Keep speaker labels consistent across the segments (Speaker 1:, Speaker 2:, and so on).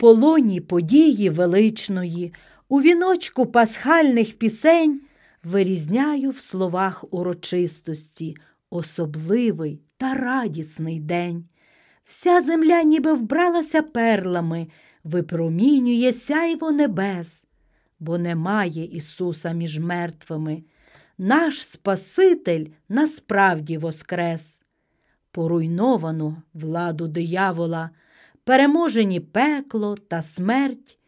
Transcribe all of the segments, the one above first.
Speaker 1: полоні події величної, у віночку пасхальних пісень вирізняю в словах урочистості особливий та радісний день. Вся земля ніби вбралася перлами, випромінює сяйво небес, бо немає Ісуса між мертвими. Наш Спаситель насправді воскрес. Поруйновану владу диявола, переможені пекло та смерть,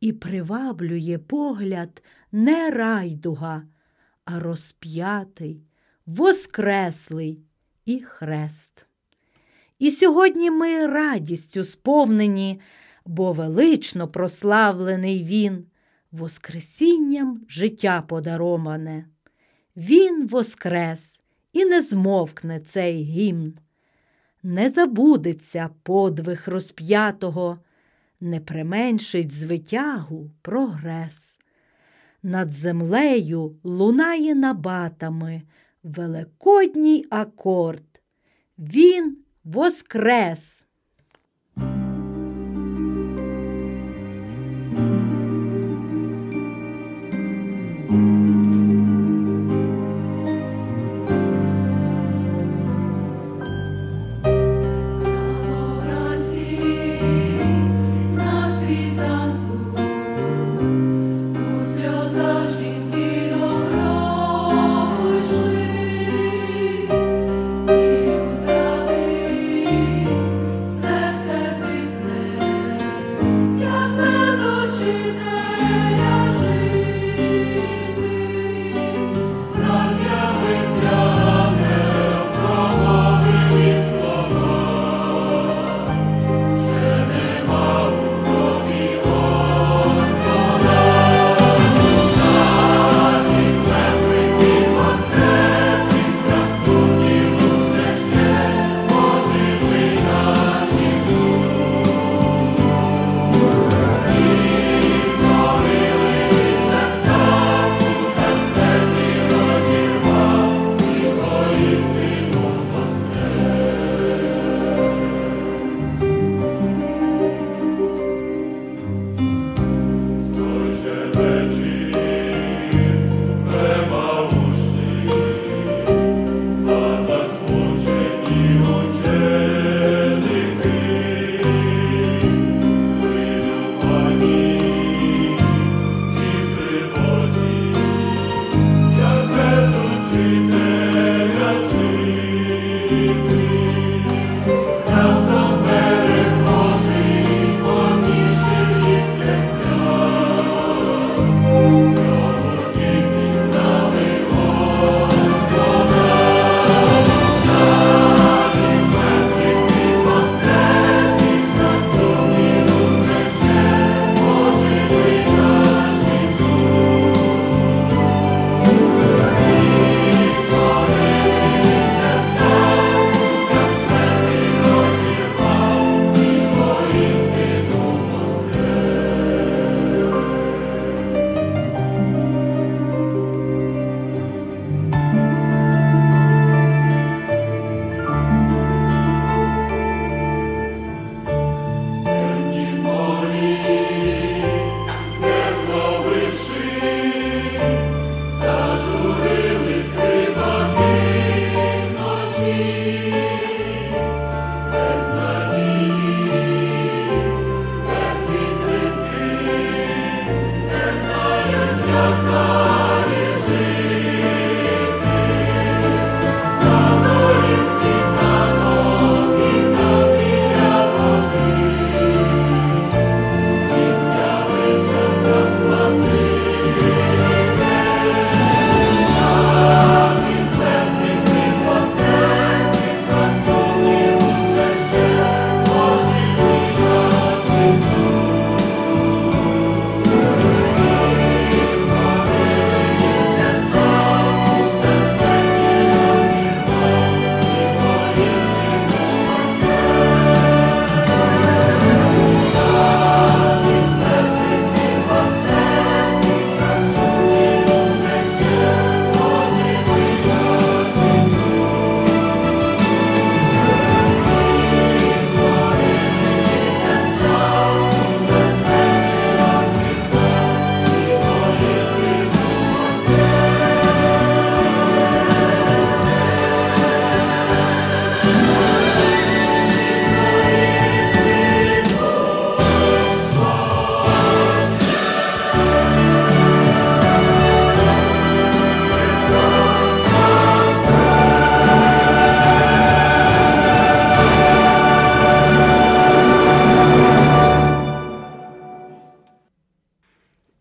Speaker 1: і приваблює погляд не райдуга, а розп'ятий, воскреслий і хрест. І сьогодні ми радістю сповнені, бо велично прославлений Він, Воскресінням життя подароване. Він воскрес і не змовкне цей гімн. Не забудеться подвиг розп'ятого, не применшить звитягу прогрес. Над землею лунає набатами великодній акорд. Він воскрес!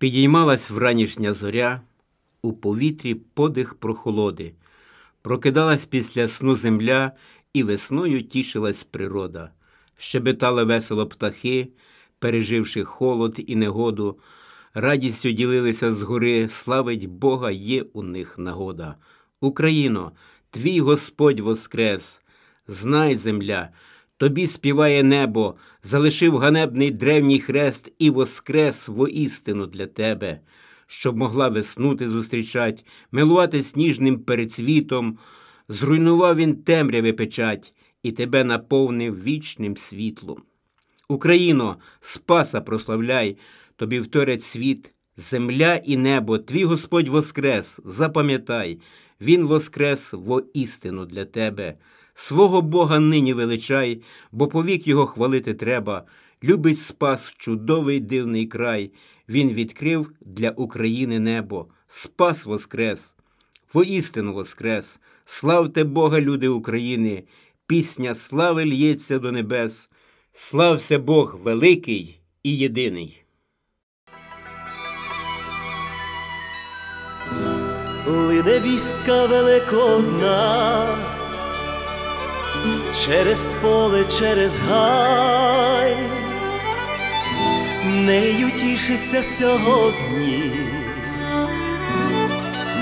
Speaker 2: Підіймалась вранішня зоря, у повітрі подих прохолоди, прокидалась після сну земля, і весною тішилась природа. Щебетали весело птахи, переживши холод і негоду, радістю ділилися з гори, славить Бога, є у них нагода. Україно, твій Господь воскрес, знай, земля, тобі співає небо, залишив ганебний древній хрест і воскрес воістину для тебе, щоб могла веснути зустрічать, милувати сніжним передсвітом, зруйнував він темряви печать і тебе наповнив вічним світлом. Україно, спаса прославляй, тобі вторять світ, земля і небо, твій Господь воскрес, запам'ятай, Він воскрес воістину для тебе. Свого Бога нині величай, бо повік його хвалити треба. Любить спас чудовий дивний край. Він відкрив для України небо, спас воскрес, воістину воскрес, славте Бога, люди України, пісня слави л'ється до небес. Слався Бог великий і єдиний.
Speaker 3: Лине вістка великодна, через поле, через гай, нею тішиться сьогодні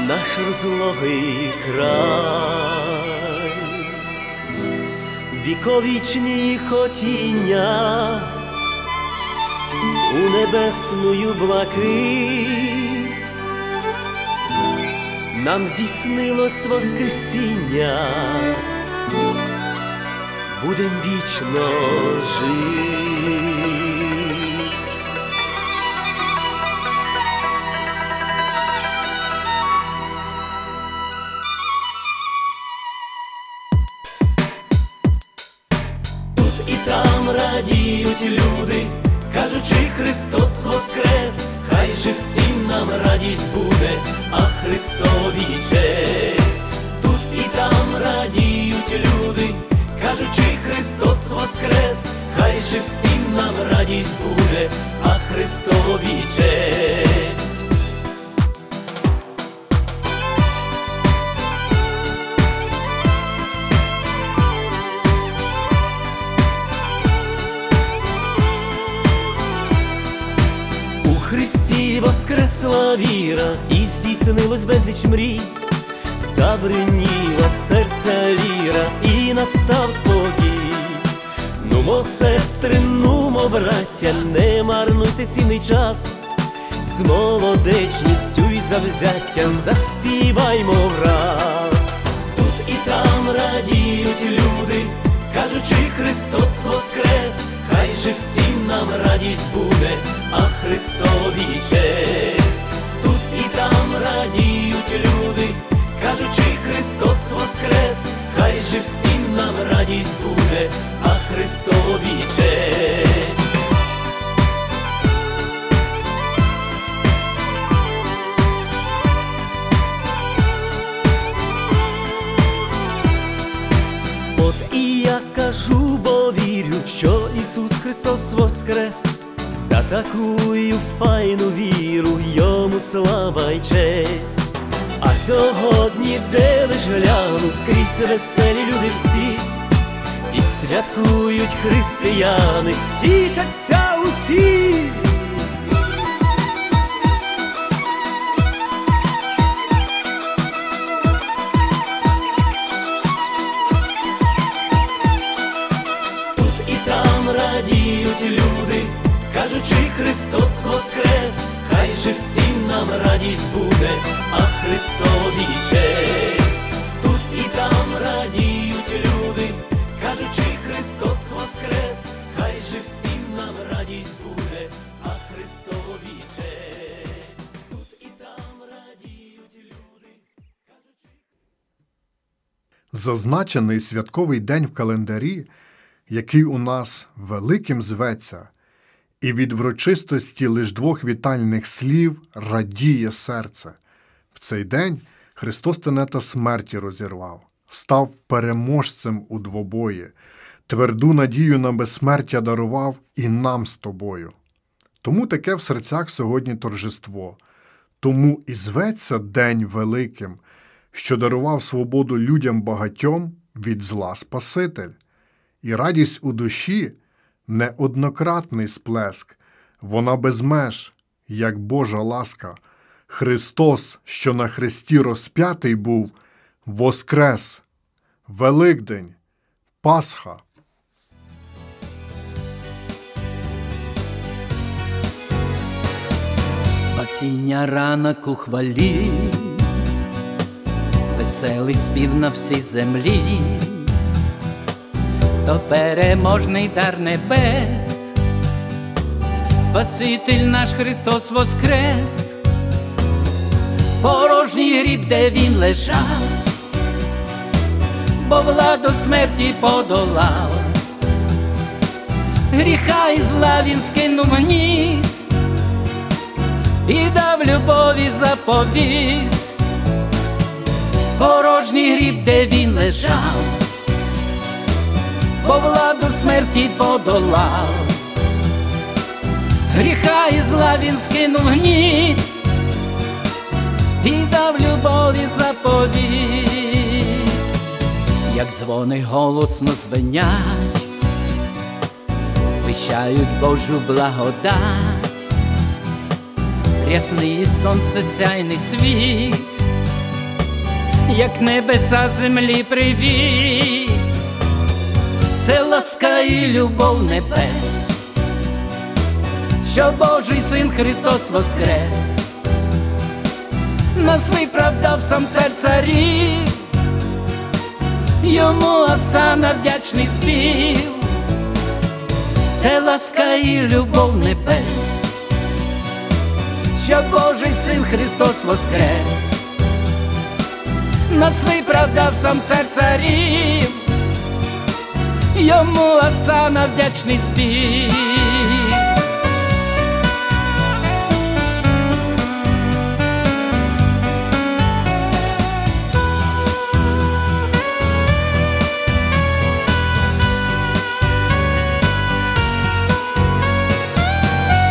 Speaker 3: наш розлогий край, віковічні хотіння у небесную блакить. Нам здійснилось Воскресіння, будем вічно жить. І заспіваймо враз. Тут і там радіють люди, кажучи, Христос воскрес, хай же всім нам радість буде, а Христові честь. Тут і там радіють люди, кажучи, Христос воскрес, хай же всім нам радість буде, такую файну віру, йому слава й честь. А сьогодні, де лиш гляну, скрізь веселі люди всі, і святкують християни, тішаться усі. Христос воскрес, хай же всім нам радість буде, а Христові честь. Тут і там радіють люди, кажучи, Христос воскрес, хай же всім нам радість буде, а Христові честь. Тут і там радіють люди, кажучи.
Speaker 4: Зазначений святковий день в календарі, який у нас великим зветься, і від врочистості лиш двох вітальних слів радіє серце. В цей день Христос тенета смерті розірвав, став переможцем у двобої, тверду надію на безсмертя дарував і нам з тобою. Тому таке в серцях сьогодні торжество. Тому і зветься День Великим, що дарував свободу людям багатьом від зла Спаситель, і радість у душі неоднократний сплеск, вона без меж, як Божа ласка. Христос, що на хресті розп'ятий був, Воскрес, Великдень, Пасха.
Speaker 5: Спасіння ранок у хвалі, веселий спів на всій землі, то переможний дар небес, Спаситель наш Христос воскрес, порожній гріб, де він лежав, бо владу смерті подолав, гріха і зла він скинув ніг і дав любові заповіт, порожній гріб, де він лежав, бо владу смерті подолав, гріха і зла він скинув гніт і дав любові заповіт, як дзвони голосно звенять, звіщають Божу благодать. Рясний сонце сяйний світ, як небеса землі привіт, це ласка і любов небес, що Божий син Христос воскрес, нас виправдав сам цар царів, йому осана вдячний спів, це ласка і любов небес що Божий син Христос воскрес, нас виправдав сам цар царів, йому осана вдячний спів.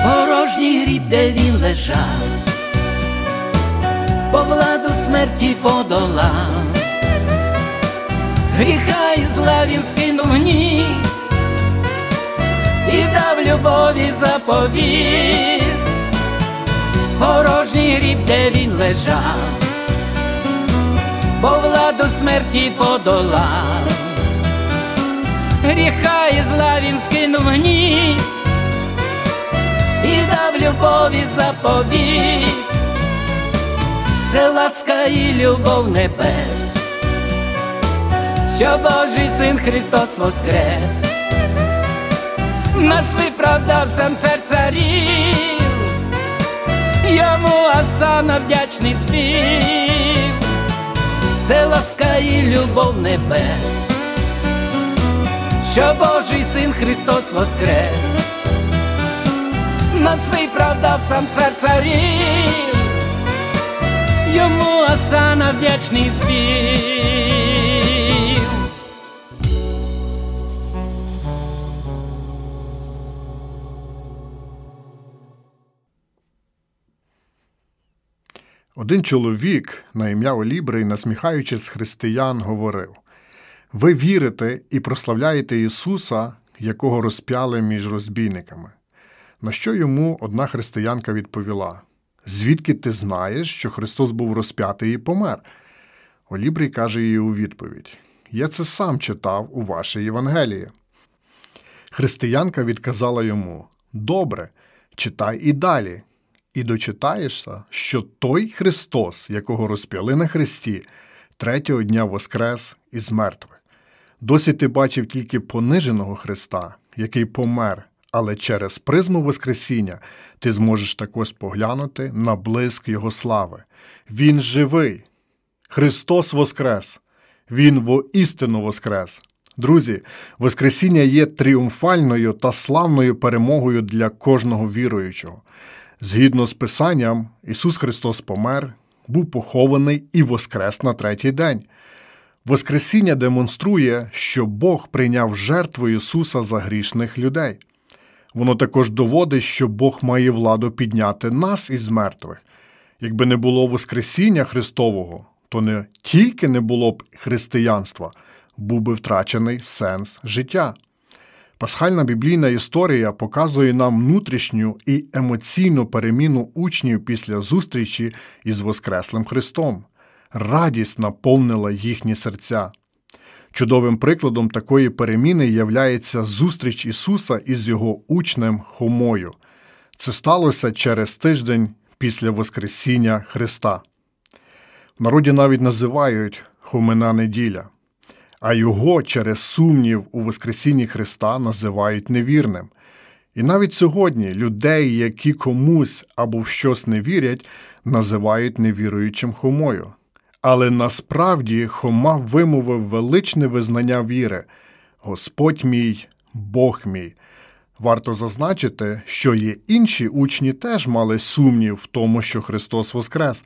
Speaker 5: Порожній гріб, де він лежав, по владу смерті подолав, гріха зла він скинув ніт і дав любові заповіт, порожній гріб, де він лежав, по владу смерті подолав, гріха і зла він скинув ніт і дав любові заповіт, це ласка і любов небес, що Божий син Христос воскрес, нас виправдав сам цар царів, йому осана вдячний спів, це ласка і любов небес, що Божий син Христос воскрес. Нас виправдав сам цар царів, йому осана вдячний спів.
Speaker 4: Один чоловік на ім'я Олібрий, насміхаючись з християн, говорив: Ви вірите і прославляєте Ісуса, якого розп'яли між розбійниками. На що йому одна християнка відповіла: Звідки ти знаєш, що Христос був розп'ятий і помер? Олібрій каже їй у відповідь: Я це сам читав у вашій Євангелії. Християнка відказала йому: Добре, читай і далі. І дочитаєшся, що той Христос, якого розп'яли на хресті, третього дня воскрес із мертвих. Досі ти бачив тільки пониженого Христа, який помер, але через призму Воскресіння ти зможеш також поглянути на блиск Його слави. Він живий. Христос Воскрес! Він воістину Воскрес! Друзі, Воскресіння є тріумфальною та славною перемогою для кожного віруючого. Згідно з Писанням, Ісус Христос помер, був похований і воскрес на третій день. Воскресіння демонструє, що Бог прийняв жертву Ісуса за грішних людей. Воно також доводить, що Бог має владу підняти нас із мертвих. Якби не було Воскресіння Христового, то не тільки не було б християнства, був би втрачений сенс життя. Пасхальна біблійна історія показує нам внутрішню і емоційну переміну учнів після зустрічі із Воскреслим Христом. Радість наповнила їхні серця. Чудовим прикладом такої переміни являється зустріч Ісуса із його учнем Хомою. Це сталося через тиждень після Воскресіння Христа. В народі навіть називають Хомина неділя, а його через сумнів у Воскресінні Христа називають невірним. І навіть сьогодні людей, які комусь або в щось не вірять, називають невіруючим Хомою. Але насправді Хома вимовив величне визнання віри Господь мій, Бог мій. Варто зазначити, що є інші учні теж мали сумнів в тому, що Христос Воскрес.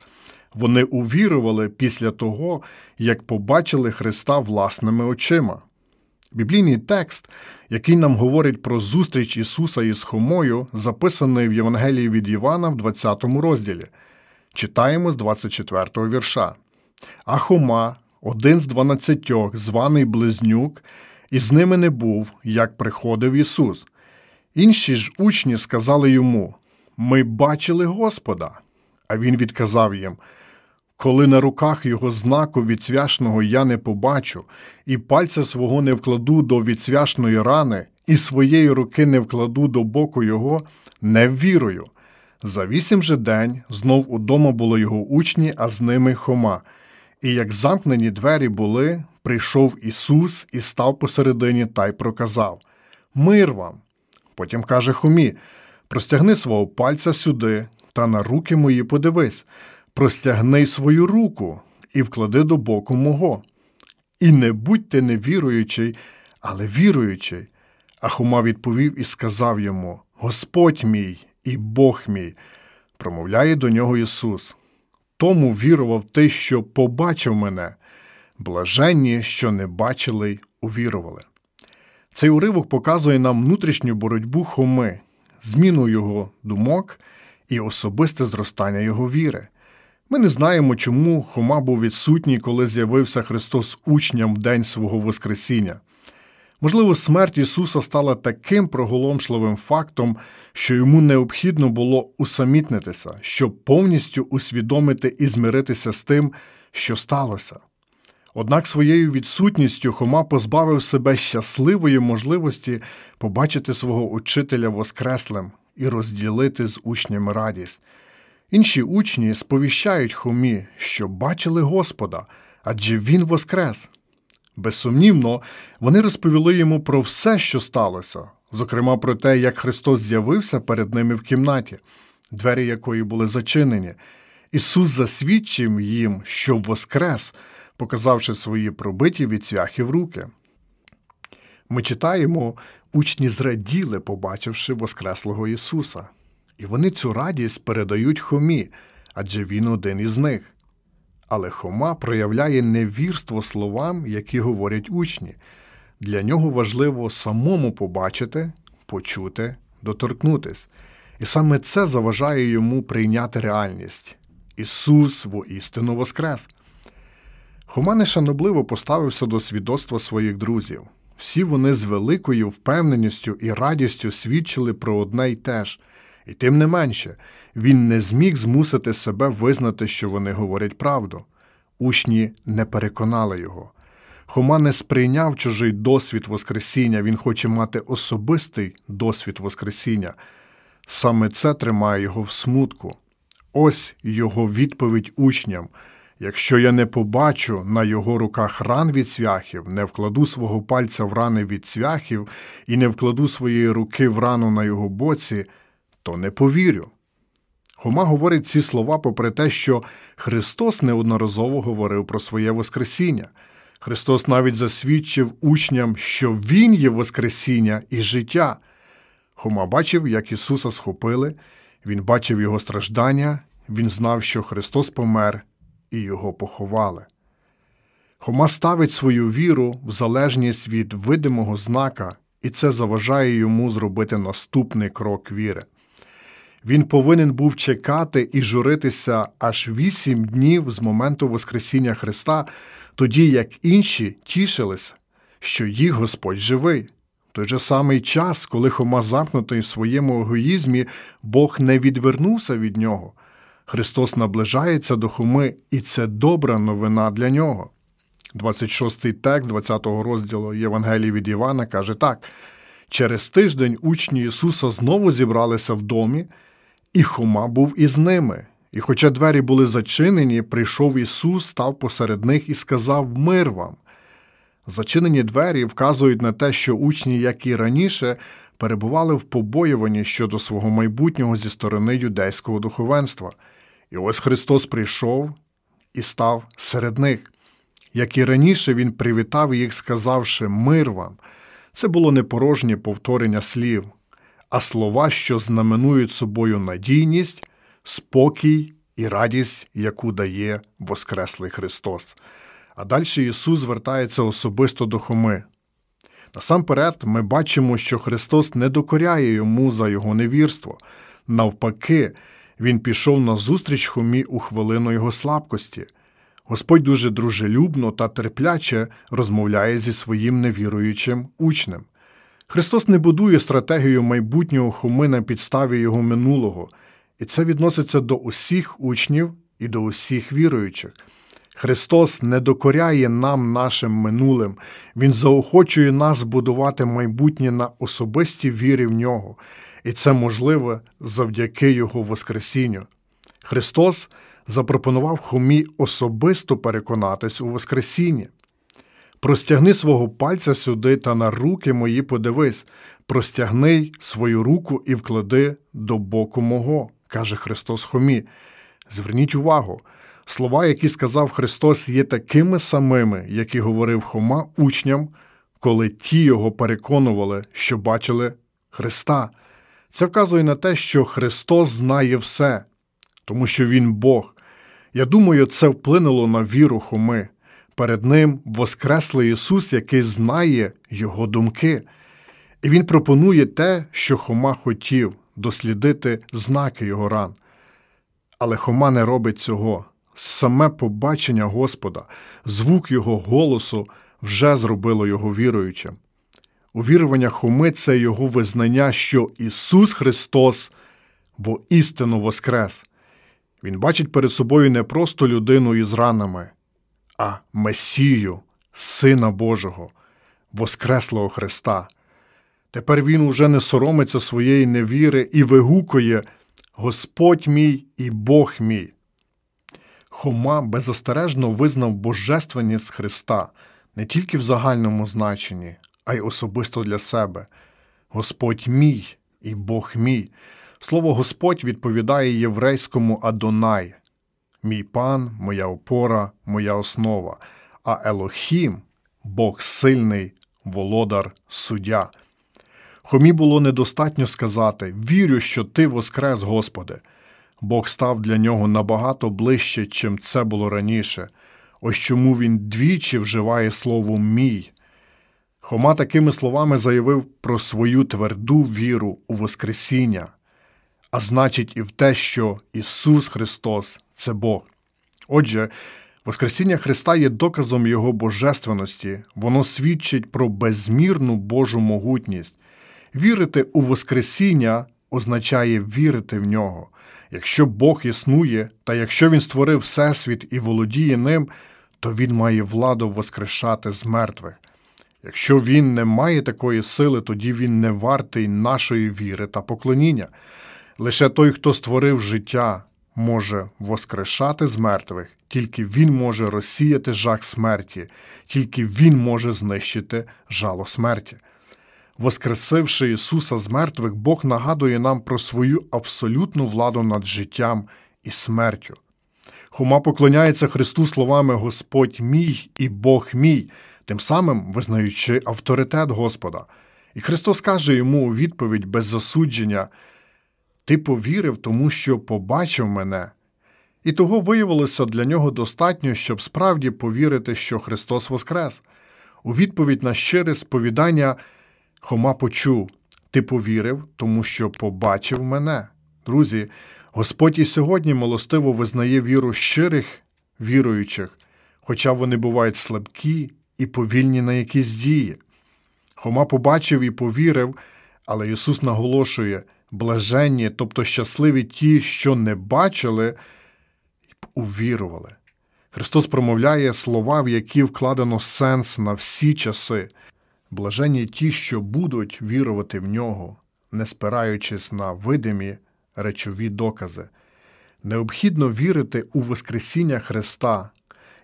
Speaker 4: Вони увірували після того, як побачили Христа власними очима. Біблійний текст, який нам говорить про зустріч Ісуса із Хомою, записаний в Євангелії від Івана в 20 розділі. Читаємо з 24 вірша. А Хома, один з дванадцятьох, званий Близнюк, і з ними не був, як приходив Ісус. Інші ж учні сказали йому: Ми бачили Господа. А він відказав їм: Коли на руках його знаку відсвяшного я не побачу, і пальця свого не вкладу до відсвяшної рани, і своєї руки не вкладу до боку його, не ввірую. За вісім же день знов удома було його учні, а з ними Хома. І як замкнені двері були, прийшов Ісус і став посередині та й проказав Мир вам! Потім каже Хомі Простягни свого пальця сюди та на руки мої подивись, простягни свою руку і вклади до боку мого. І не будьте невіруючий, але віруючий. А Хома відповів і сказав йому Господь мій і Бог мій, промовляє до нього Ісус. Тому вірував ти, що побачив мене, блаженні, що не бачили увірували. Цей уривок показує нам внутрішню боротьбу Хоми, зміну його думок і особисте зростання його віри. Ми не знаємо, чому Хома був відсутній, коли з'явився Христос учням в день свого Воскресіння. Можливо, смерть Ісуса стала таким проголомшливим фактом, що йому необхідно було усамітнитися, щоб повністю усвідомити і змиритися з тим, що сталося. Однак своєю відсутністю Хома позбавив себе щасливої можливості побачити свого учителя Воскреслим і розділити з учнями радість. Інші учні сповіщають Хомі, що бачили Господа, адже Він воскрес. Безсумнівно, вони розповіли йому про все, що сталося, зокрема про те, як Христос з'явився перед ними в кімнаті, двері якої були зачинені. Ісус засвідчив їм, що воскрес, показавши свої пробиті від цвяхів руки. Ми читаємо, учні зраділи, побачивши Воскреслого Ісуса, і вони цю радість передають Хомі, адже Він один із них. Але Хома проявляє невірство словам, які говорять учні. Для нього важливо самому побачити, почути, доторкнутись. І саме це заважає йому прийняти реальність. Ісус воістину воскрес. Хома нешанобливо поставився до свідоцтва своїх друзів. Всі вони з великою впевненістю і радістю свідчили про одне й те ж. І тим не менше, він не зміг змусити себе визнати, що вони говорять правду. Учні не переконали його. Хома не сприйняв чужий досвід Воскресіння, він хоче мати особистий досвід Воскресіння. Саме це тримає його в смутку. Ось його відповідь учням. Якщо я не побачу на його руках ран від цвяхів, не вкладу свого пальця в рани від цвяхів і не вкладу своєї руки в рану на його боці, то не повірю. Хома говорить ці слова попри те, що Христос неодноразово говорив про своє Воскресіння. Христос навіть засвідчив учням, що Він є Воскресіння і життя. Хома бачив, як Ісуса схопили, Він бачив Його страждання, Він знав, що Христос помер і Його поховали. Хома ставить свою віру в залежність від видимого знака і це заважає йому зробити наступний крок віри. Він повинен був чекати і журитися аж вісім днів з моменту Воскресіння Христа, тоді як інші тішилися, що їх Господь живий. В той же самий час, коли Хома замкнутий в своєму егоїзмі, Бог не відвернувся від нього. Христос наближається до Хоми, і це добра новина для нього. 26-й текст 20-го розділу Євангелії від Івана каже так: через тиждень учні Ісуса знову зібралися в домі, і Хома був із ними. І хоча двері були зачинені, прийшов Ісус, став посеред них і сказав Мир вам. Зачинені двері вказують на те, що учні, як і раніше, перебували в побоюванні щодо свого майбутнього зі сторони юдейського духовенства. І ось Христос прийшов і став серед них. Як і раніше, Він привітав їх, сказавши Мир вам. Це було не порожнє повторення слів, а слова, що знаменують собою надійність, спокій і радість, яку дає Воскреслий Христос. А далі Ісус звертається особисто до Хоми. Насамперед, ми бачимо, що Христос не докоряє йому за його невірство. Навпаки, Він пішов на зустріч Хомі у хвилину його слабкості. Господь дуже дружелюбно та терпляче розмовляє зі своїм невіруючим учнем. Христос не будує стратегію майбутнього Хоми на підставі його минулого, і це відноситься до усіх учнів і до усіх віруючих. Христос не докоряє нам нашим минулим, Він заохочує нас будувати майбутнє на особистій вірі в нього, і це можливо завдяки Його Воскресінню. Христос запропонував Хомі особисто переконатись у Воскресінні. Простягни свого пальця сюди та на руки мої подивись, простягни свою руку і вклади до боку мого, каже Христос Хомі. Зверніть увагу, слова, які сказав Христос, є такими самими, які говорив Хома учням, коли ті його переконували, що бачили Христа. Це вказує на те, що Христос знає все, тому що Він Бог. Я думаю, це вплинуло на віру Хоми. Перед ним Воскреслий Ісус, який знає Його думки. І Він пропонує те, що Хома хотів дослідити знаки Його ран. Але Хома не робить цього. Саме побачення Господа, звук Його голосу вже зробило його віруючим. Увірування Хоми це його визнання, що Ісус Христос воістину воскрес. Він бачить перед собою не просто людину із ранами, а Месію, Сина Божого, Воскреслого Христа. Тепер він уже не соромиться своєї невіри і вигукує Господь мій і Бог мій. Хома беззастережно визнав божественність Христа не тільки в загальному значенні, а й особисто для себе. Господь мій і Бог мій. Слово Господь відповідає єврейському Адонай, мій пан, моя опора, моя основа, а Елохім Бог сильний, володар, суддя. Хомі було недостатньо сказати Вірю, що ти воскрес, Господи. Бог став для нього набагато ближче, чим це було раніше. Ось чому він двічі вживає слово мій. Хома такими словами заявив про свою тверду віру у Воскресіння, а значить, і в те, що Ісус Христос це Бог. Отже, Воскресіння Христа є доказом Його божественності, воно свідчить про безмірну Божу могутність. Вірити у Воскресіння означає вірити в нього. Якщо Бог існує, та якщо Він створив Всесвіт і володіє ним, то Він має владу воскрешати з мертвих. Якщо він не має такої сили, тоді він не вартий нашої віри та поклоніння. Лише той, хто створив життя, може воскрешати з мертвих, тільки він може розсіяти жах смерті, тільки він може знищити жало смерті. Воскресивши Ісуса з мертвих, Бог нагадує нам про свою абсолютну владу над життям і смертю. Хома поклоняється Христу словами Господь мій і Бог мій, тим самим визнаючи авторитет Господа. І Христос каже йому у відповідь без засудження: Ти повірив, тому що побачив мене. І того виявилося для нього достатньо, щоб справді повірити, що Христос Воскрес. У відповідь на щире сповідання Хома почув, ти повірив, тому що побачив мене. Друзі, Господь і сьогодні милостиво визнає віру щирих віруючих, хоча вони бувають слабкі і повільні на якісь дії. Хома побачив і повірив, але Ісус наголошує блаженні, тобто щасливі ті, що не бачили увірували. Христос промовляє слова, в які вкладено сенс на всі часи. Блаженні ті, що будуть вірувати в нього, не спираючись на видимі речові докази. Необхідно вірити у Воскресіння Христа.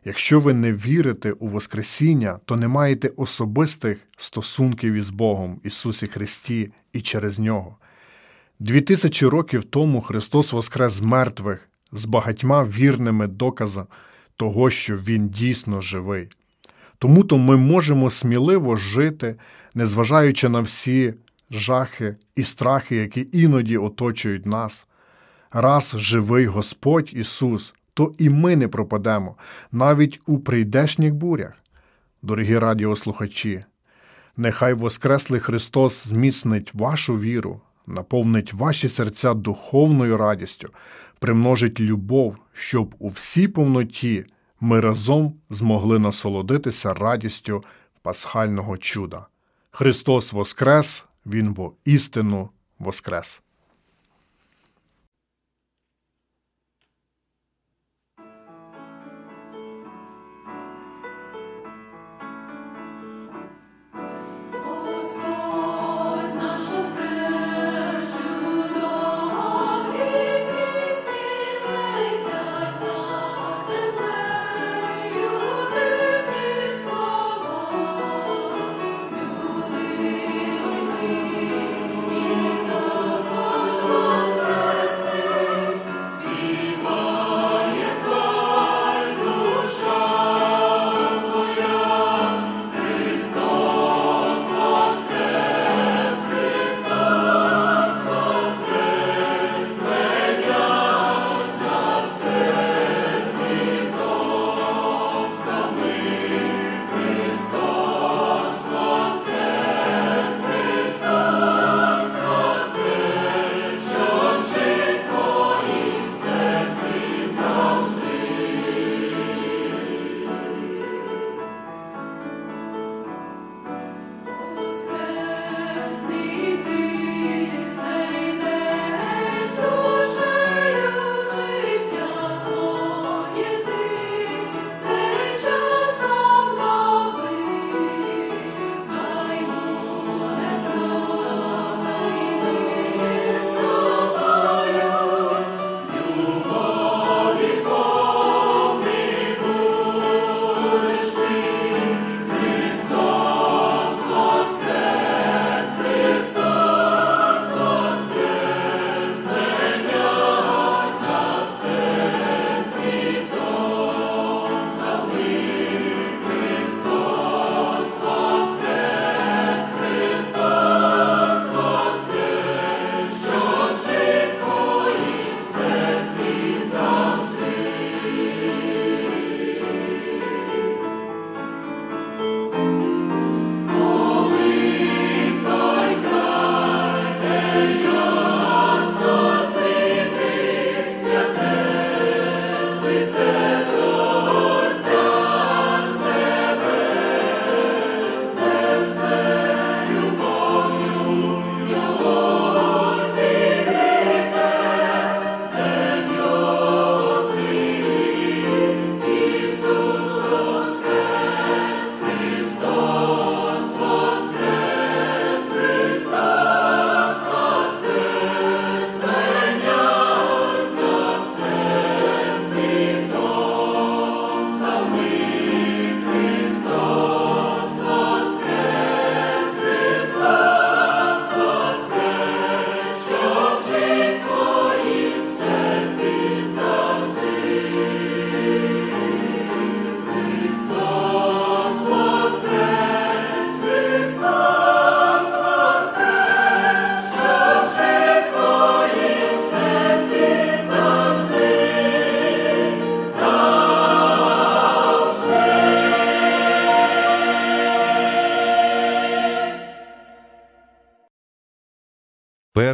Speaker 4: Якщо ви не вірите у Воскресіння, то не маєте особистих стосунків із Богом, Ісусі Христі і через Нього. Дві тисячі років тому Христос воскрес з мертвих з багатьма вірними доказами того, що Він дійсно живий. Тому то ми можемо сміливо жити, незважаючи на всі жахи і страхи, які іноді оточують нас. Раз живий Господь Ісус, то і ми не пропадемо, навіть у прийдешніх бурях. Дорогі радіослухачі, нехай Воскреслий Христос зміцнить вашу віру, наповнить ваші серця духовною радістю, примножить любов, щоб у всій повноті ми разом змогли насолодитися радістю пасхального чуда. Христос Воскрес, Він воістину Воскрес!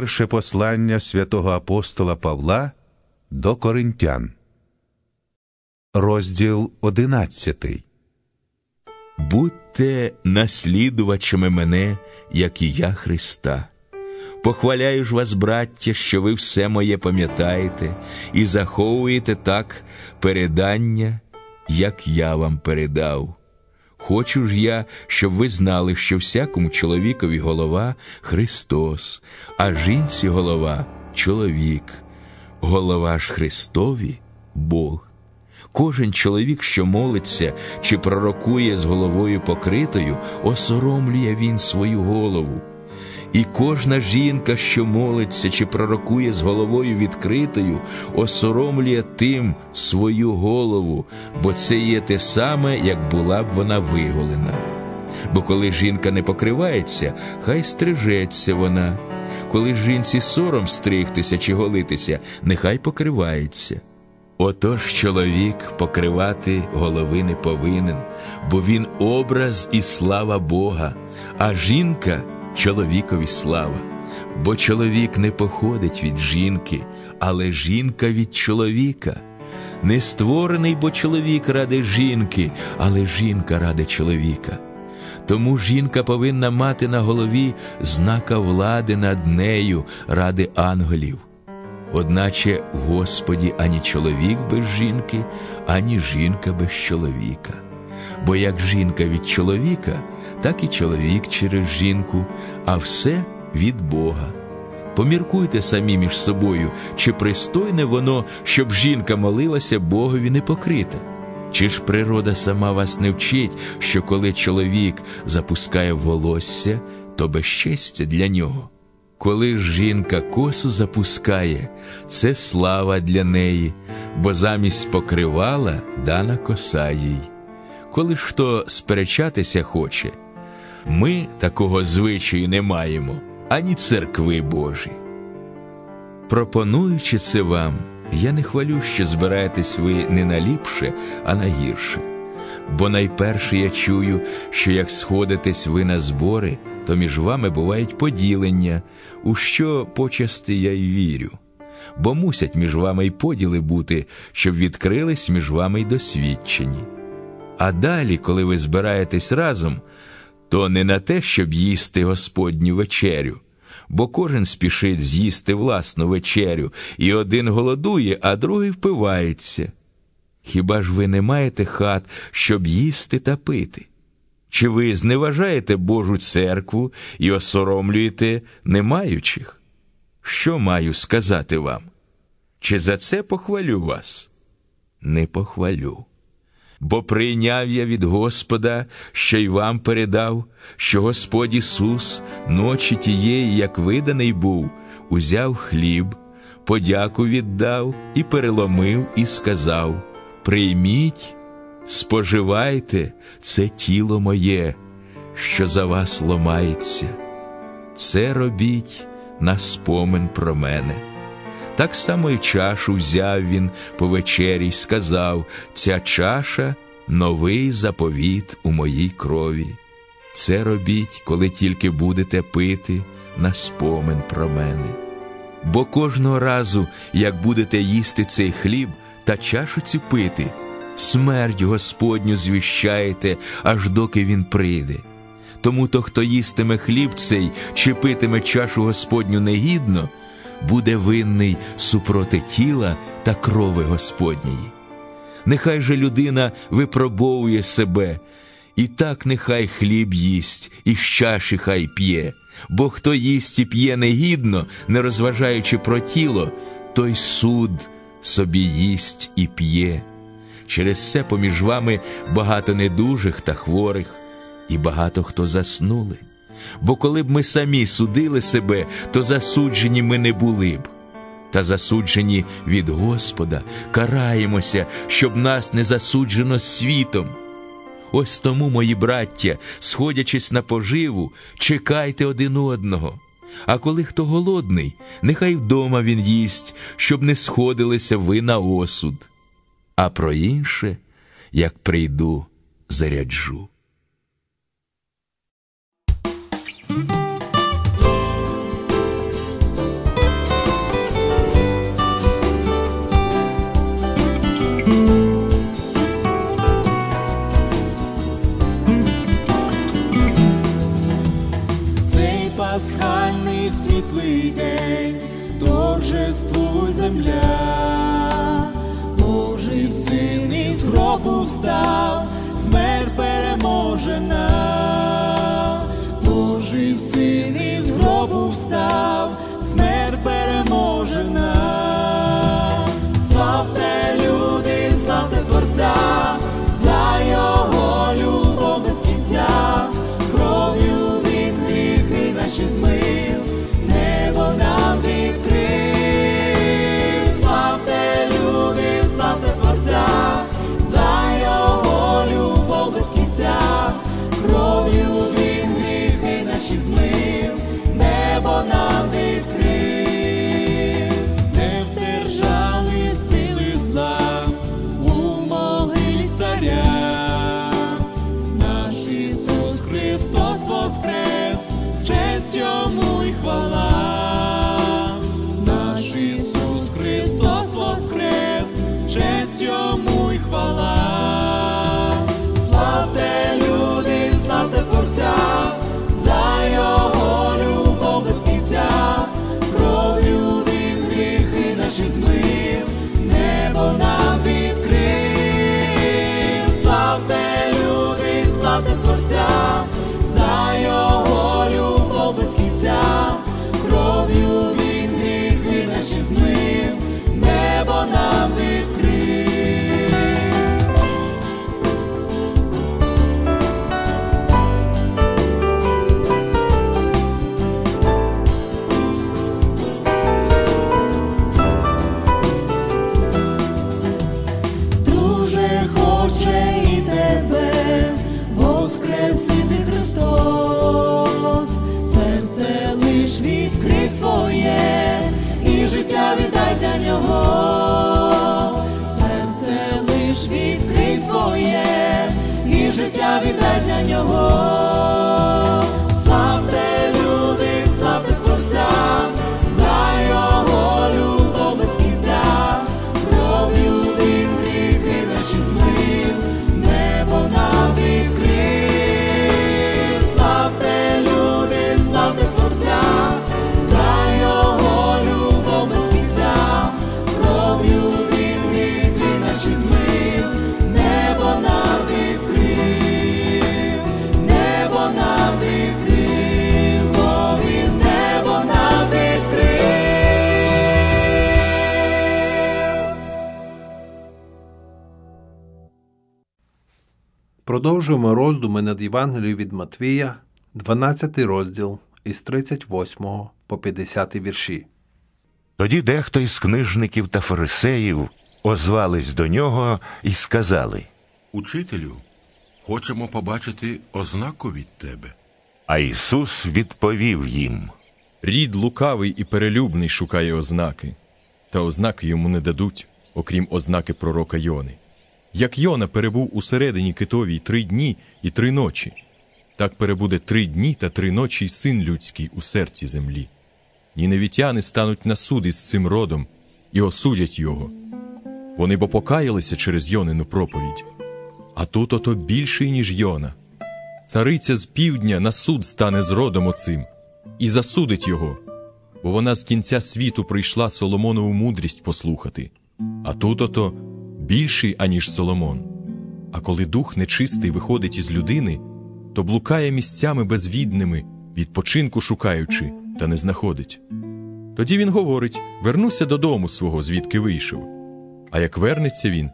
Speaker 6: Перше послання святого апостола Павла до Коринтян. Розділ одинадцятий.
Speaker 7: Будьте наслідувачами мене, як і я Христа. Похваляю ж вас, браття, що ви все моє пам'ятаєте і заховуєте так передання, як я вам передав. Хочу ж я, щоб ви знали, що всякому чоловікові голова Христос, а жінці голова чоловік, голова ж Христові Бог. Кожен чоловік, що молиться чи пророкує з головою покритою, осоромлює він свою голову. І кожна жінка, що молиться чи пророкує з головою відкритою, осоромлює тим свою голову, бо це є те саме, як була б вона виголена. Бо коли жінка не покривається, хай стрижеться вона. Коли жінці сором стригтися чи голитися, нехай покривається. Отож чоловік покривати голови не повинен, бо він образ і слава Бога, а жінка чоловікові слава. Бо чоловік не походить від жінки, але жінка від чоловіка. Не створений бо чоловік ради жінки, але жінка ради чоловіка. Тому жінка повинна мати на голові знака влади над нею ради ангелів. Одначе Господі ані чоловік без жінки, ані жінка без чоловіка. Бо як жінка від чоловіка, так і чоловік через жінку, а все від Бога. Поміркуйте самі між собою, чи пристойне воно, щоб жінка молилася Богові непокрита. Чи ж природа сама вас не вчить, що коли чоловік запускає волосся, то безчестя для нього? Коли ж жінка косу запускає, це слава для неї, бо замість покривала дана коса їй. Коли ж хто сперечатися хоче, ми такого звичаю не маємо, ані церкви Божі. Пропонуючи це вам, я не хвалю, що збираєтесь ви не на ліпше, а на гірше. Бо найперше я чую, що як сходитесь ви на збори, то між вами бувають поділення, у що почасти я й вірю. Бо мусять між вами й поділи бути, щоб відкрились між вами й досвідчені. А далі, коли ви збираєтесь разом, то не на те, щоб їсти Господню вечерю, бо кожен спішить з'їсти власну вечерю, і один голодує, а другий впивається. Хіба ж ви не маєте хат, щоб їсти та пити? Чи ви зневажаєте Божу церкву і осоромлюєте немаючих? Що маю сказати вам? Чи за це похвалю вас? Не похвалю. Бо прийняв я від Господа, що й вам передав, що Господь Ісус, ночі тієї, як виданий був, узяв хліб, подяку віддав і переломив, і сказав: Прийміть, споживайте це тіло моє, що за вас ломається. Це робіть на спомин про мене. Так само й чашу взяв він по вечері й сказав: ця чаша новий заповіт у моїй крові. Це робіть, коли тільки будете пити на спомин про мене. Бо кожного разу, як будете їсти цей хліб та чашу цю пити, смерть Господню звіщаєте, аж доки він прийде. Тому то, хто їстиме хліб цей чи питиме чашу Господню негідно, буде винний супроти тіла та крови Господньої. Нехай же людина випробовує себе, і так нехай хліб їсть, і з чаші хай п'є, бо хто їсть і п'є негідно, не розважаючи про тіло, той суд собі їсть і п'є. Через це поміж вами багато недужих та хворих, і багато хто заснули. Бо коли б ми самі судили себе, то засуджені ми не були б. Та засуджені від Господа, караємося, щоб нас не засуджено світом. Ось тому, мої браття, сходячись на поживу, чекайте один одного. А коли хто голодний, нехай вдома він їсть, щоб не сходилися ви на осуд. А про інше, як прийду, заряджу.
Speaker 8: Земля, Божий син із гробу встав, смерть переможена, Божий син із гробу встав, смерть переможена. Славте люди, славте Творця, за його любов без кінця, кров'ю від гріхи наші змив,
Speaker 9: Продовжуємо роздуми над Євангелією від Матвія, 12 розділ із 38 по 50 вірші.
Speaker 6: Тоді дехто із книжників та фарисеїв озвались до нього і сказали.
Speaker 10: Учителю, хочемо побачити ознаку від тебе.
Speaker 6: А Ісус відповів їм.
Speaker 11: Рід лукавий і перелюбний шукає ознаки, та ознаки йому не дадуть, окрім ознаки пророка Йони. Як Йона перебув усередині китовій три дні і три ночі, так перебуде три дні та три ночі й син людський у серці землі. Ніневітяни стануть на суд із цим родом і осудять його. Вони бо покаялися через Йонину проповідь. А тут ото більший, ніж Йона. Цариця з півдня на суд стане з родом оцим і засудить його, бо вона з кінця світу прийшла Соломонову мудрість послухати, а тут ото більший, аніж Соломон. А коли дух нечистий виходить із людини, то блукає місцями безвідними, відпочинку шукаючи, та не знаходить. Тоді він говорить: вернуся додому свого, звідки вийшов. А як вернеться він,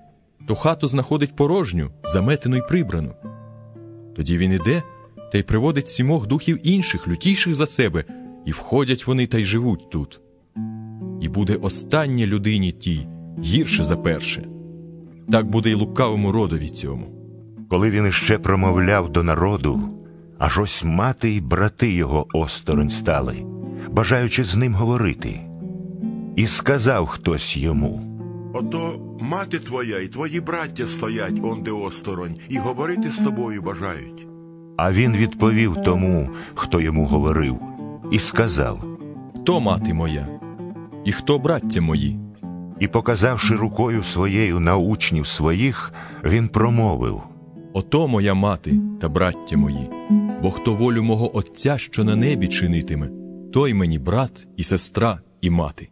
Speaker 11: то хату знаходить порожню, заметену й прибрану. Тоді він іде та й приводить сімох духів інших, лютіших за себе, і входять вони та й живуть тут. І буде останнє людині тій гірше за перше. Так буде й лукавому родові цьому.
Speaker 6: Коли він іще промовляв до народу, аж ось мати й брати його осторонь стали, бажаючи з ним говорити. І сказав хтось йому.
Speaker 10: Ото мати твоя і твої браття стоять онде осторонь і говорити з тобою бажають.
Speaker 6: А він відповів тому, хто йому говорив, і сказав,
Speaker 11: Хто мати моя? І хто браття мої?
Speaker 6: І, показавши рукою своєю на учнів своїх, він промовив.
Speaker 11: Ото моя мати та браття мої. Бо хто волю мого Отця, що на небі чинитиме, той мені брат і сестра і мати.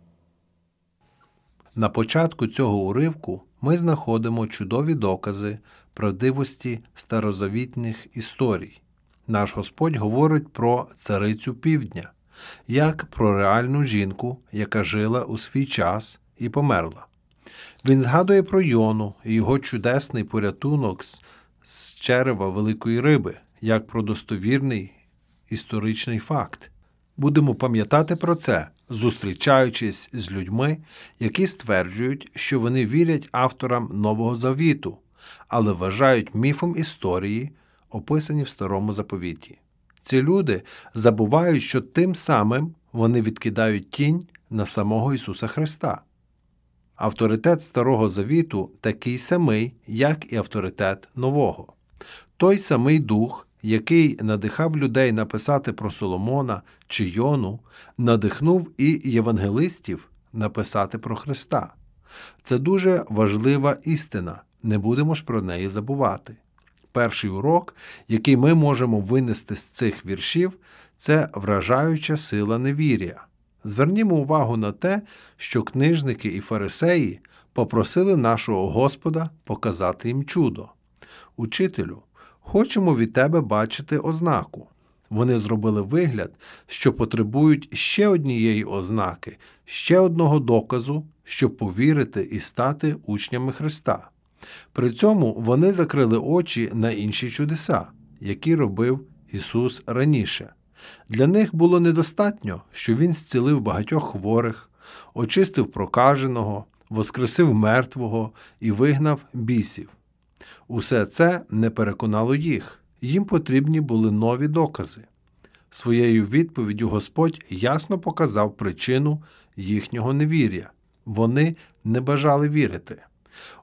Speaker 9: На початку цього уривку ми знаходимо чудові докази правдивості старозавітних історій. Наш Господь говорить про царицю півдня, як про реальну жінку, яка жила у свій час і померла. Він згадує про Йону і його чудесний порятунок з, черева великої риби, як про достовірний історичний факт. Будемо пам'ятати про це, зустрічаючись з людьми, які стверджують, що вони вірять авторам Нового Завіту, але вважають міфом історії, описані в Старому Заповіті. Ці люди забувають, що тим самим вони відкидають тінь на самого Ісуса Христа. Авторитет Старого Завіту такий самий, як і авторитет Нового. Той самий дух, який надихав людей написати про Соломона чи Йону, надихнув і євангелистів написати про Христа. Це дуже важлива істина, не будемо ж про неї забувати. Перший урок, який ми можемо винести з цих віршів, це вражаюча сила невір'я. Звернімо увагу на те, що книжники і фарисеї попросили нашого Господа показати їм чудо. Учителю, хочемо від тебе бачити ознаку. Вони зробили вигляд, що потребують ще однієї ознаки, ще одного доказу, щоб повірити і стати учнями Христа. При цьому вони закрили очі на інші чудеса, які робив Ісус раніше. Для них було недостатньо, що Він зцілив багатьох хворих, очистив прокаженого, воскресив мертвого і вигнав бісів. Усе це не переконало їх, їм потрібні були нові докази. Своєю відповіддю Господь ясно показав причину їхнього невір'я вони не бажали вірити.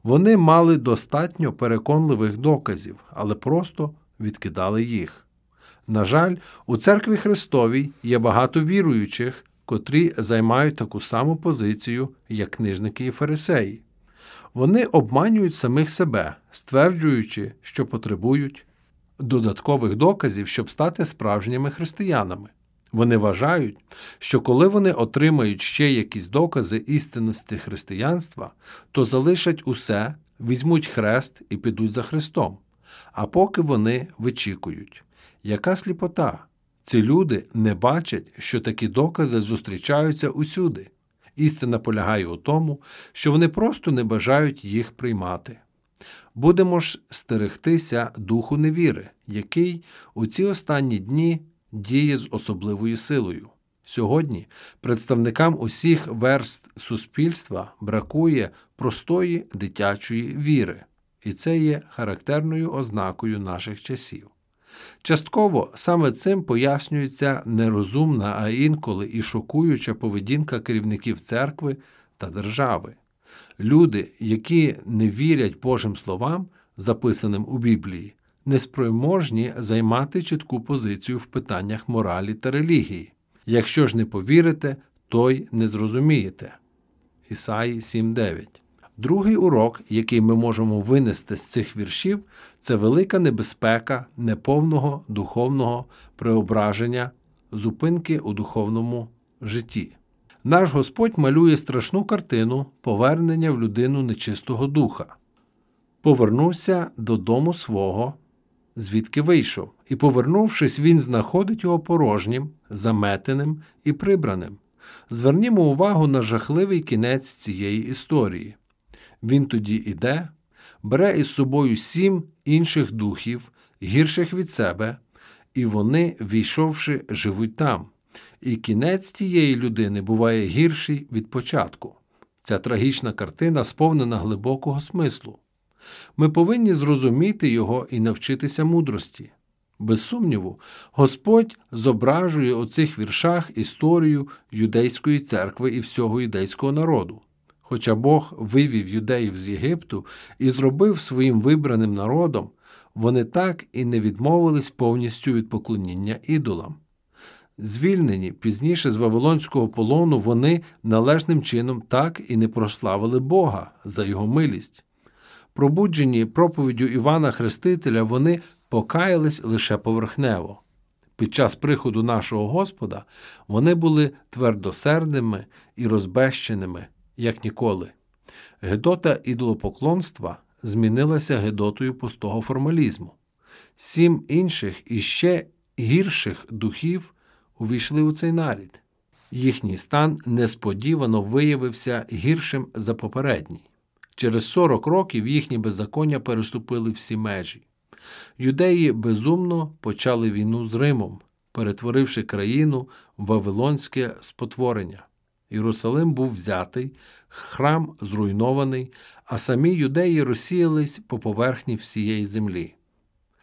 Speaker 9: Вони мали достатньо переконливих доказів, але просто відкидали їх. На жаль, у церкві Христовій є багато віруючих, котрі займають таку саму позицію, як книжники і фарисеї. Вони обманюють самих себе, стверджуючи, що потребують додаткових доказів, щоб стати справжніми християнами. Вони вважають, що коли вони отримають ще якісь докази істинності християнства, то залишать усе, візьмуть хрест і підуть за Христом. А поки вони вичікують. Яка сліпота? Ці люди не бачать, що такі докази зустрічаються усюди. Істина полягає у тому, що вони просто не бажають їх приймати. Будемо ж стерегтися духу невіри, який у ці останні дні діє з особливою силою. Сьогодні представникам усіх верст суспільства бракує простої дитячої віри, і це є характерною ознакою наших часів. Частково саме цим пояснюється нерозумна, а інколи і шокуюча поведінка керівників церкви та держави. Люди, які не вірять Божим словам, записаним у Біблії, неспроможні займати чітку позицію в питаннях моралі та релігії. Якщо ж не повірите, то й не зрозумієте. Ісаї 7.9 Другий урок, який ми можемо винести з цих віршів, це велика небезпека неповного духовного преображення, зупинки у духовному житті. Наш Господь малює страшну картину повернення в людину нечистого духа. Повернувся додому свого, звідки вийшов, і, повернувшись, він знаходить його порожнім, заметеним і прибраним. Звернімо увагу на жахливий кінець цієї історії. Він тоді іде, бере із собою сім інших духів, гірших від себе, і вони, війшовши, живуть там. І кінець тієї людини буває гірший від початку. Ця трагічна картина сповнена глибокого смислу. Ми повинні зрозуміти його і навчитися мудрості. Без сумніву, Господь зображує у цих віршах історію юдейської церкви і всього юдейського народу. Хоча Бог вивів юдеїв з Єгипту і зробив своїм вибраним народом, вони так і не відмовились повністю від поклоніння ідолам. Звільнені пізніше з Вавилонського полону, вони належним чином так і не прославили Бога за його милість. Пробуджені проповіддю Івана Хрестителя, вони покаялись лише поверхнево. Під час приходу нашого Господа вони були твердосердними і розбещеними, як ніколи. Гедота ідолопоклонства змінилася гедотою пустого формалізму. Сім інших і ще гірших духів увійшли у цей нарід. Їхній стан несподівано виявився гіршим за попередній. Через 40 років їхні беззаконня переступили всі межі. Юдеї безумно почали війну з Римом, перетворивши країну в Вавилонське спотворення. Єрусалим був взятий, храм зруйнований, а самі юдеї розсіялись по поверхні всієї землі.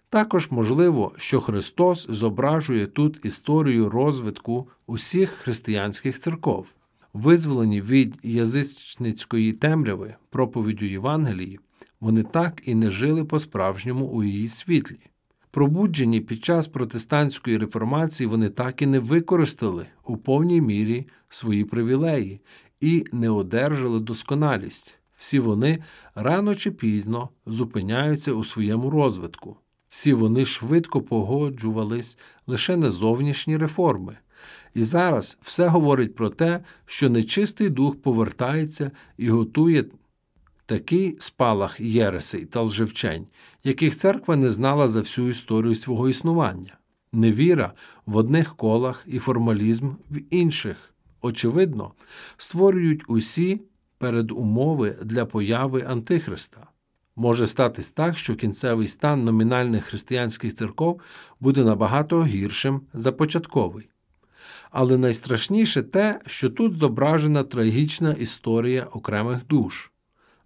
Speaker 9: Також можливо, що Христос зображує тут історію розвитку усіх християнських церков, визволені від язичницької темряви проповіддю Євангелії, вони так і не жили по-справжньому у її світлі. Пробуджені під час протестантської реформації вони так і не використали у повній мірі свої привілеї і не одержали досконалість. Всі вони рано чи пізно зупиняються у своєму розвитку. Всі вони швидко погоджувались лише на зовнішні реформи. І зараз все говорить про те, що нечистий дух повертається і готує такий спалах єресей та лжевчень, яких церква не знала за всю історію свого існування, невіра в одних колах і формалізм в інших, очевидно, створюють усі передумови для появи Антихриста. Може статись так, що кінцевий стан номінальних християнських церков буде набагато гіршим за початковий. Але найстрашніше те, що тут зображена трагічна історія окремих душ.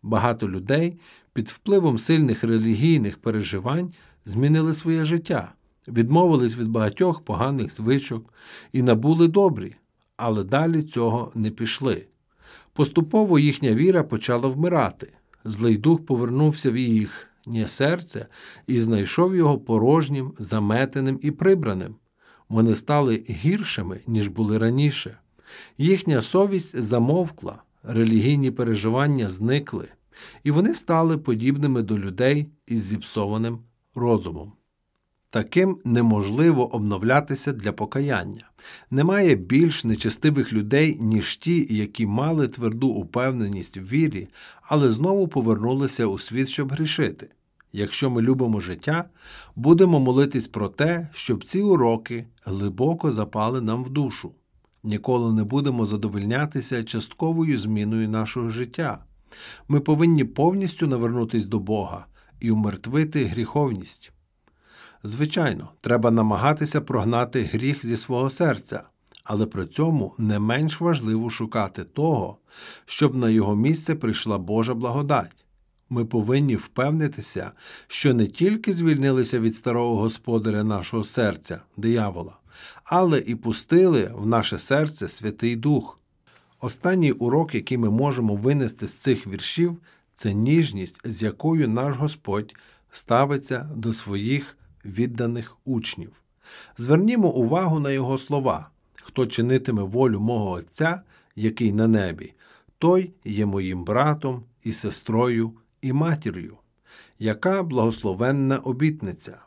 Speaker 9: Багато людей під впливом сильних релігійних переживань змінили своє життя, відмовились від багатьох поганих звичок і набули добрі, але далі цього не пішли. Поступово їхня віра почала вмирати. Злий дух повернувся в їхнє серце і знайшов його порожнім, заметеним і прибраним. Вони стали гіршими, ніж були раніше. Їхня совість замовкла, релігійні переживання зникли, і вони стали подібними до людей із зіпсованим розумом. Таким неможливо обновлятися для покаяння. Немає більш нечестивих людей, ніж ті, які мали тверду упевненість в вірі, але знову повернулися у світ, щоб грішити. Якщо ми любимо життя, будемо молитись про те, щоб ці уроки глибоко запали нам в душу. Ніколи не будемо задовольнятися частковою зміною нашого життя. Ми повинні повністю навернутися до Бога і умертвити гріховність. Звичайно, треба намагатися прогнати гріх зі свого серця, але при цьому не менш важливо шукати того, щоб на його місце прийшла Божа благодать. Ми повинні впевнитися, що не тільки звільнилися від старого господаря нашого серця, диявола, але і пустили в наше серце Святий Дух. Останній урок, який ми можемо винести з цих віршів, це ніжність, з якою наш Господь ставиться до своїх відданих учнів. Звернімо увагу на його слова хто чинитиме волю мого Отця, який на небі, той є моїм братом і сестрою і матір'ю. Яка благословенна обітниця!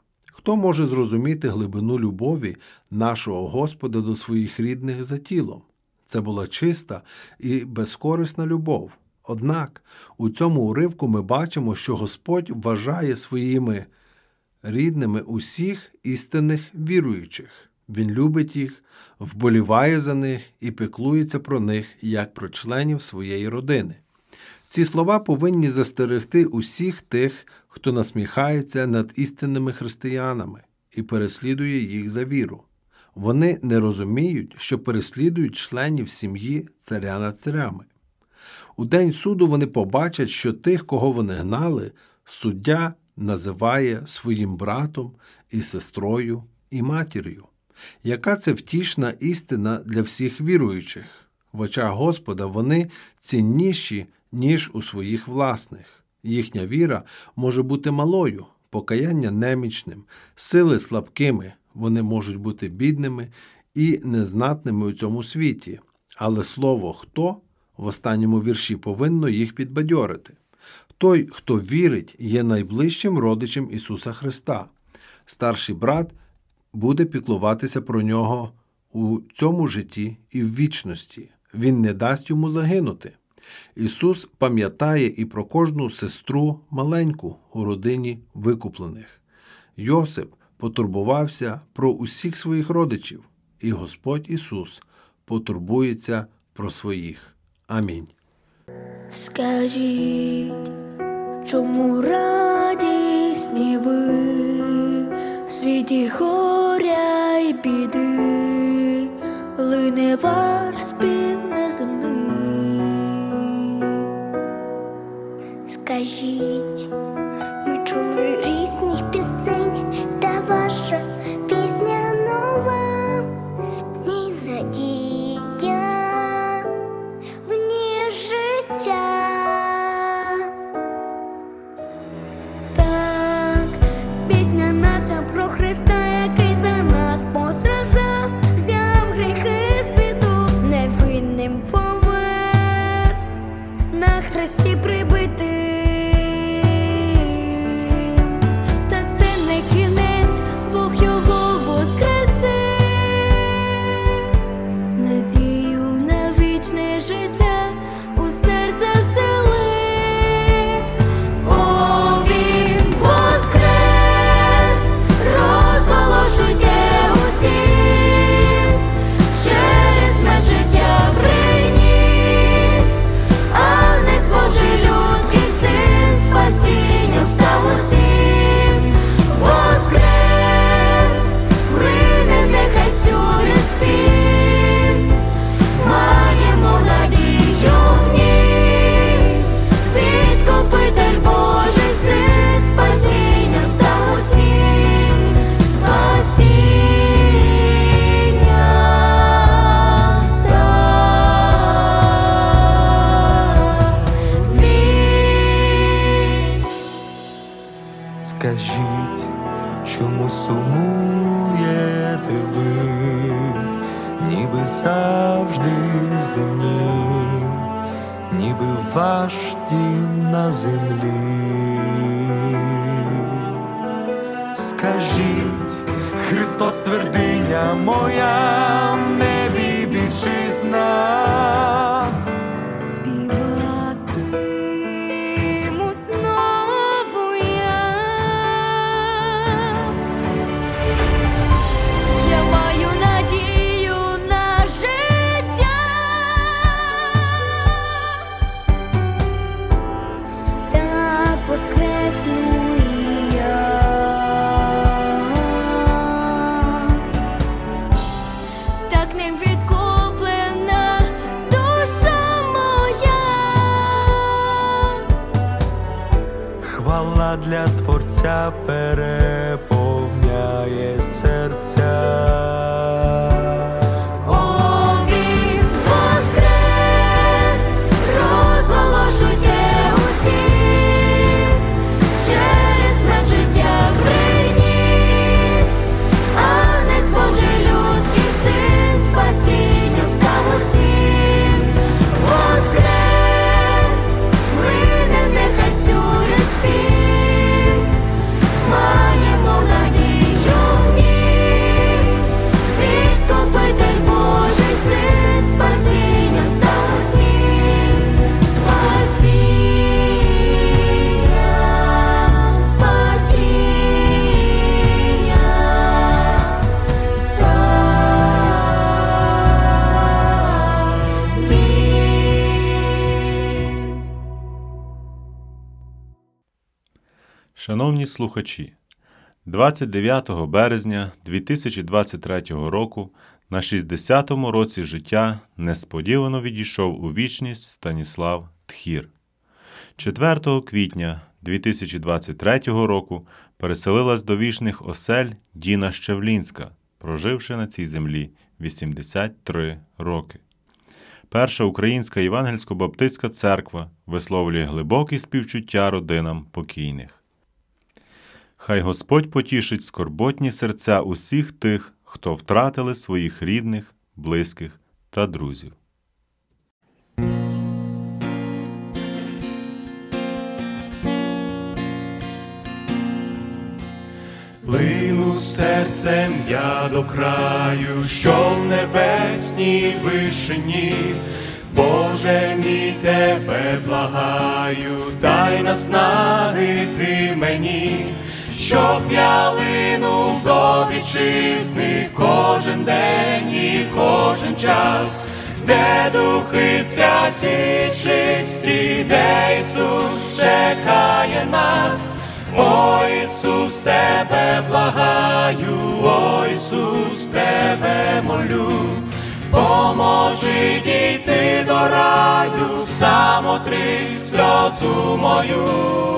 Speaker 9: Хто може зрозуміти глибину любові нашого Господа до своїх рідних за тілом? Це була чиста і безкорисна любов. Однак у цьому уривку ми бачимо, що Господь вважає своїми рідними усіх істинних віруючих. Він любить їх, вболіває за них і піклується про них як про членів своєї родини. Ці слова повинні застерегти усіх тих, хто насміхається над істинними християнами і переслідує їх за віру. Вони не розуміють, що переслідують членів сім'ї царя над царями. У день суду вони побачать, що тих, кого вони гнали, суддя називає своїм братом і сестрою і матір'ю. Яка це втішна істина для всіх віруючих? В очах Господа вони цінніші, ніж у своїх власних. Їхня віра може бути малою, покаяння немічним, сили слабкими, вони можуть бути бідними і незнатними у цьому світі. Але слово хто в останньому вірші повинно їх підбадьорити. Той, хто вірить, є найближчим родичем Ісуса Христа. Старший брат буде піклуватися про нього у цьому житті і в вічності. Він не дасть йому загинути. Ісус пам'ятає і про кожну сестру маленьку у родині викуплених. Йосип потурбувався про усіх своїх родичів, і Господь Ісус потурбується про своїх. Амінь.
Speaker 12: Скажіть, чому радісні ви в світі горя й біди, лине ваш спів неземний.
Speaker 13: Скажіть,
Speaker 14: Христос твердиня моя Творця
Speaker 15: Шановні слухачі, 29 березня 2023 року на 60-му році життя несподівано відійшов у вічність Станіслав Тхір. 4 квітня 2023 року переселилась до вічних осель Діна Щевлінська, проживши на цій землі 83 роки. Перша українська євангельсько-баптистська церква висловлює глибокі співчуття родинам покійних. Хай Господь потішить скорботні серця усіх тих, хто втратили своїх рідних, близьких та друзів.
Speaker 14: Лину
Speaker 16: серцем я до краю, що в небесній вишині. Боже мій тебе благаю, дай наснаги ти мені, щоб я линув до вітчизни кожен день і кожен час, де духи святі чисті, де Ісус чекає нас. О Ісус, тебе благаю, о Ісус, тебе молю, поможи дійти до раю, самотри сльозу мою.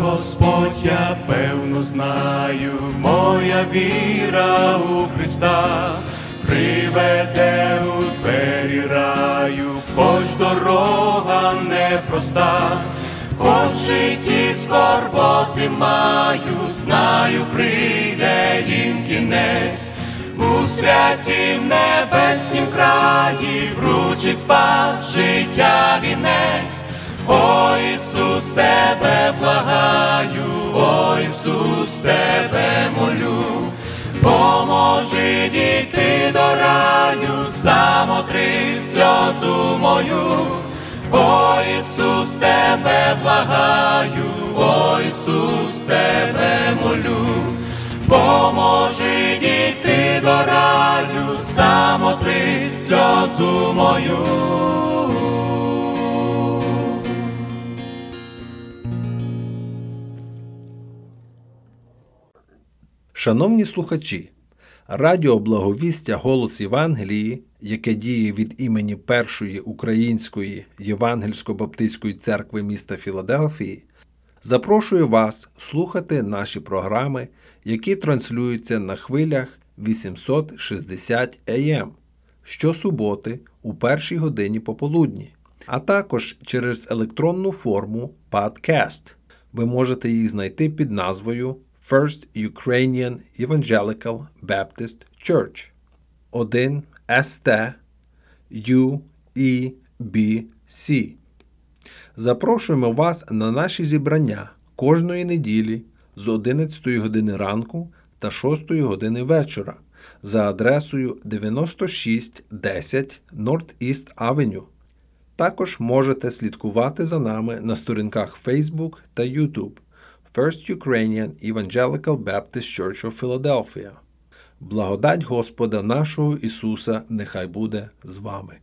Speaker 16: Господь, я певно знаю, моя віра у Христа приведе у двері раю, хоч дорога непроста, хоч в житті скорботи маю, знаю, прийде їм кінець. У святім небеснім краї вручить спас життя вінець. О Ісус, тебе благаю, о Ісус, тебе молю, поможи дійти до раю, самотри сльозу мою, о Ісус, тебе благаю, о Ісус, тебе молю, поможи дійти до раю, самотри сльозу мою.
Speaker 9: Шановні слухачі, Радіо Благовістя Голос Євангелії, яке діє від імені Першої Української Євангельсько-Баптистської церкви міста Філадельфії, запрошує вас слухати наші програми, які транслюються на хвилях 860 АМ щосуботи у першій годині пополудні, а також через електронну форму Podcast. Ви можете її знайти під назвою First Ukrainian Evangelical Baptist Church 1 ST UEBC. Запрошуємо вас на наші зібрання кожної неділі з 11 години ранку та 6 години вечора за адресою 9610 North East Avenue. Також можете слідкувати за нами на сторінках Facebook та YouTube First Ukrainian Evangelical Baptist Church of Philadelphia. Благодать Господа нашого Ісуса нехай буде з вами.